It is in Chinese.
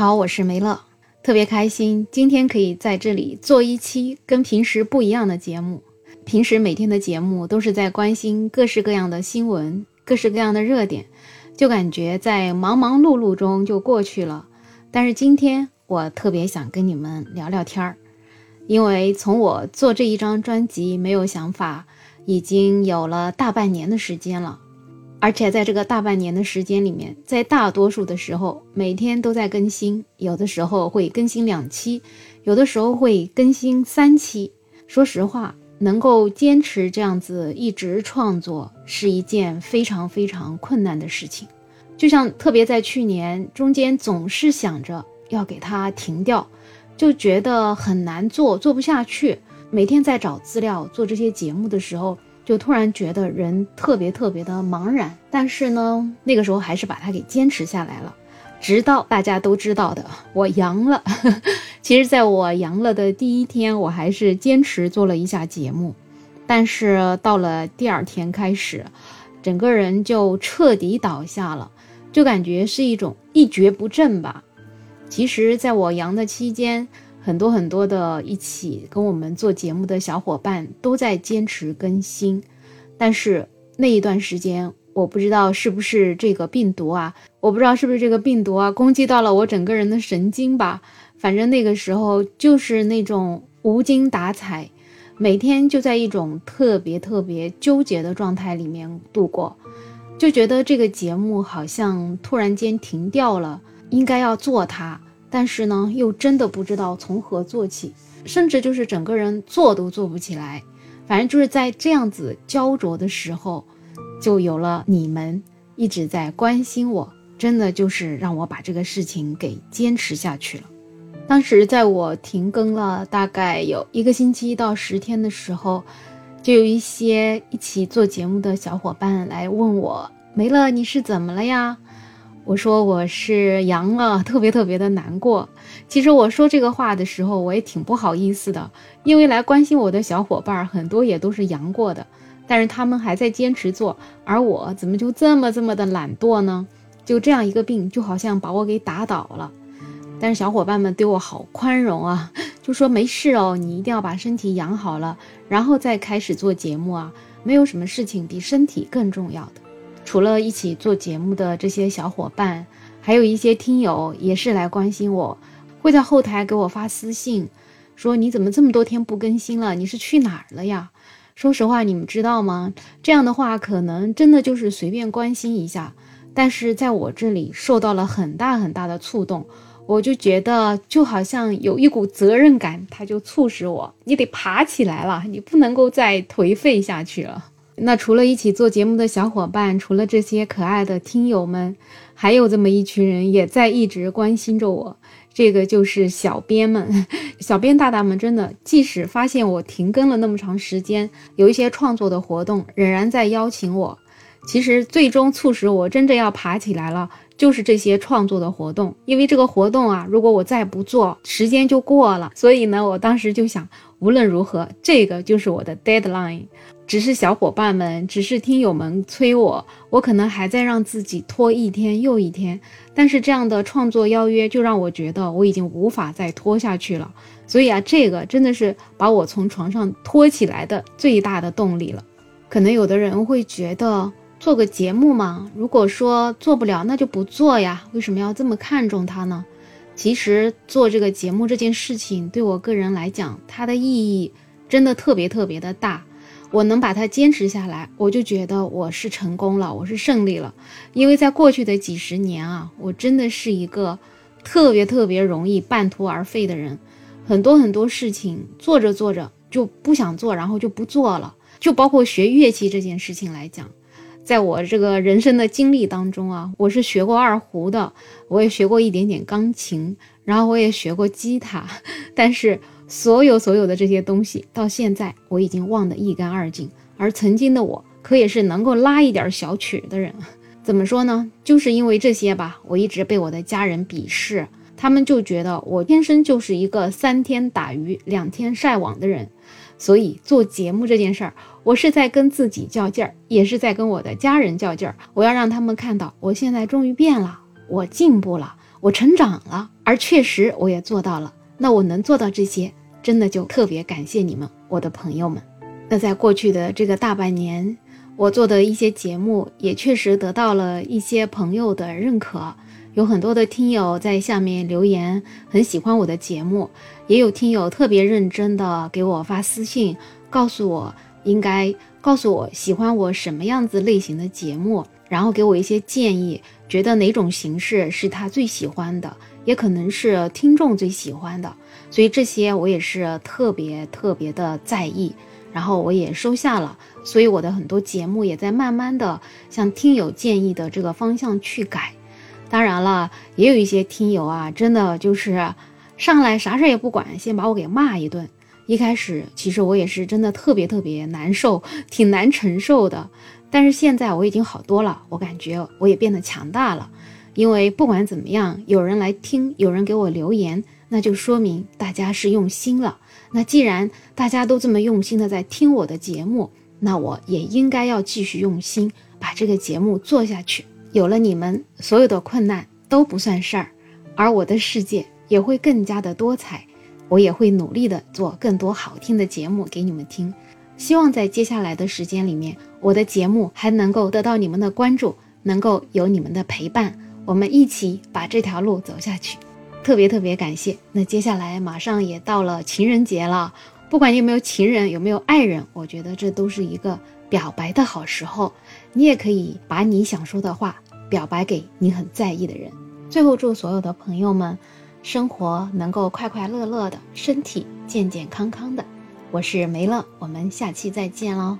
好，我是梅乐，特别开心今天可以在这里做一期跟平时不一样的节目。平时每天的节目都是在关心各式各样的新闻、各式各样的热点，就感觉在忙忙碌碌中就过去了。但是今天我特别想跟你们聊聊天儿，因为从我做这一张专辑没有想法，已经有了大半年的时间了。而且在这个大半年的时间里面，在大多数的时候，每天都在更新，有的时候会更新两期，有的时候会更新三期。说实话，能够坚持这样子一直创作，是一件非常非常困难的事情。就像特别在去年中间，总是想着要给它停掉，就觉得很难做，做不下去。每天在找资料做这些节目的时候。就突然觉得人特别特别的茫然，但是呢，那个时候还是把它给坚持下来了，直到大家都知道的我阳了。其实，在我阳了的第一天，我还是坚持做了一下节目，但是到了第二天开始，整个人就彻底倒下了，就感觉是一种一蹶不振吧。其实，在我阳的期间。很多很多的一起跟我们做节目的小伙伴都在坚持更新，但是那一段时间，我不知道是不是这个病毒啊，我不知道是不是这个病毒啊攻击到了我整个人的神经吧。反正那个时候就是那种无精打采，每天就在一种特别特别纠结的状态里面度过，就觉得这个节目好像突然间停掉了，应该要做它。但是呢，又真的不知道从何做起，甚至就是整个人做都做不起来。反正就是在这样子焦灼的时候，就有了你们一直在关心我，真的就是让我把这个事情给坚持下去了。当时在我停更了大概有一个星期到十天的时候，就有一些一起做节目的小伙伴来问我：“没了，你是怎么了呀？”我说我是阳了，特别特别的难过。其实我说这个话的时候，我也挺不好意思的，因为来关心我的小伙伴很多也都是阳过的，但是他们还在坚持做，而我怎么就这么这么的懒惰呢？就这样一个病，就好像把我给打倒了。但是小伙伴们对我好宽容啊，就说没事哦，你一定要把身体养好了，然后再开始做节目啊，没有什么事情比身体更重要的。除了一起做节目的这些小伙伴，还有一些听友也是来关心我，会在后台给我发私信，说你怎么这么多天不更新了？你是去哪儿了呀？说实话，你们知道吗？这样的话可能真的就是随便关心一下，但是在我这里受到了很大很大的触动，我就觉得就好像有一股责任感，它就促使我，你得爬起来了，你不能够再颓废下去了。那除了一起做节目的小伙伴，除了这些可爱的听友们，还有这么一群人也在一直关心着我。这个就是小编们，小编大大们，真的，即使发现我停更了那么长时间，有一些创作的活动仍然在邀请我。其实最终促使我真正要爬起来了，就是这些创作的活动。因为这个活动啊，如果我再不做，时间就过了。所以呢，我当时就想，无论如何，这个就是我的 deadline。只是小伙伴们，只是听友们催我，我可能还在让自己拖一天又一天。但是这样的创作邀约，就让我觉得我已经无法再拖下去了。所以啊，这个真的是把我从床上拖起来的最大的动力了。可能有的人会觉得，做个节目嘛，如果说做不了，那就不做呀。为什么要这么看重它呢？其实做这个节目这件事情，对我个人来讲，它的意义真的特别特别的大。我能把它坚持下来，我就觉得我是成功了，我是胜利了。因为在过去的几十年啊，我真的是一个特别特别容易半途而废的人，很多很多事情做着做着就不想做，然后就不做了。就包括学乐器这件事情来讲，在我这个人生的经历当中啊，我是学过二胡的，我也学过一点点钢琴，然后我也学过吉他，但是。所有所有的这些东西，到现在我已经忘得一干二净。而曾经的我，可也是能够拉一点小曲的人。怎么说呢？就是因为这些吧，我一直被我的家人鄙视。他们就觉得我天生就是一个三天打鱼两天晒网的人。所以做节目这件事儿，我是在跟自己较劲儿，也是在跟我的家人较劲儿。我要让他们看到，我现在终于变了，我进步了，我成长了，而确实我也做到了。那我能做到这些，真的就特别感谢你们，我的朋友们。那在过去的这个大半年，我做的一些节目也确实得到了一些朋友的认可，有很多的听友在下面留言，很喜欢我的节目，也有听友特别认真的给我发私信，告诉我应该告诉我喜欢我什么样子类型的节目，然后给我一些建议，觉得哪种形式是他最喜欢的。也可能是听众最喜欢的，所以这些我也是特别特别的在意，然后我也收下了，所以我的很多节目也在慢慢的向听友建议的这个方向去改。当然了，也有一些听友啊，真的就是上来啥事也不管，先把我给骂一顿。一开始其实我也是真的特别特别难受，挺难承受的。但是现在我已经好多了，我感觉我也变得强大了。因为不管怎么样，有人来听，有人给我留言，那就说明大家是用心了。那既然大家都这么用心的在听我的节目，那我也应该要继续用心把这个节目做下去。有了你们，所有的困难都不算事儿，而我的世界也会更加的多彩。我也会努力的做更多好听的节目给你们听。希望在接下来的时间里面，我的节目还能够得到你们的关注，能够有你们的陪伴。我们一起把这条路走下去，特别特别感谢。那接下来马上也到了情人节了，不管你有没有情人，有没有爱人，我觉得这都是一个表白的好时候。你也可以把你想说的话表白给你很在意的人。最后祝所有的朋友们生活能够快快乐乐的，身体健健康康的。我是梅乐，我们下期再见喽。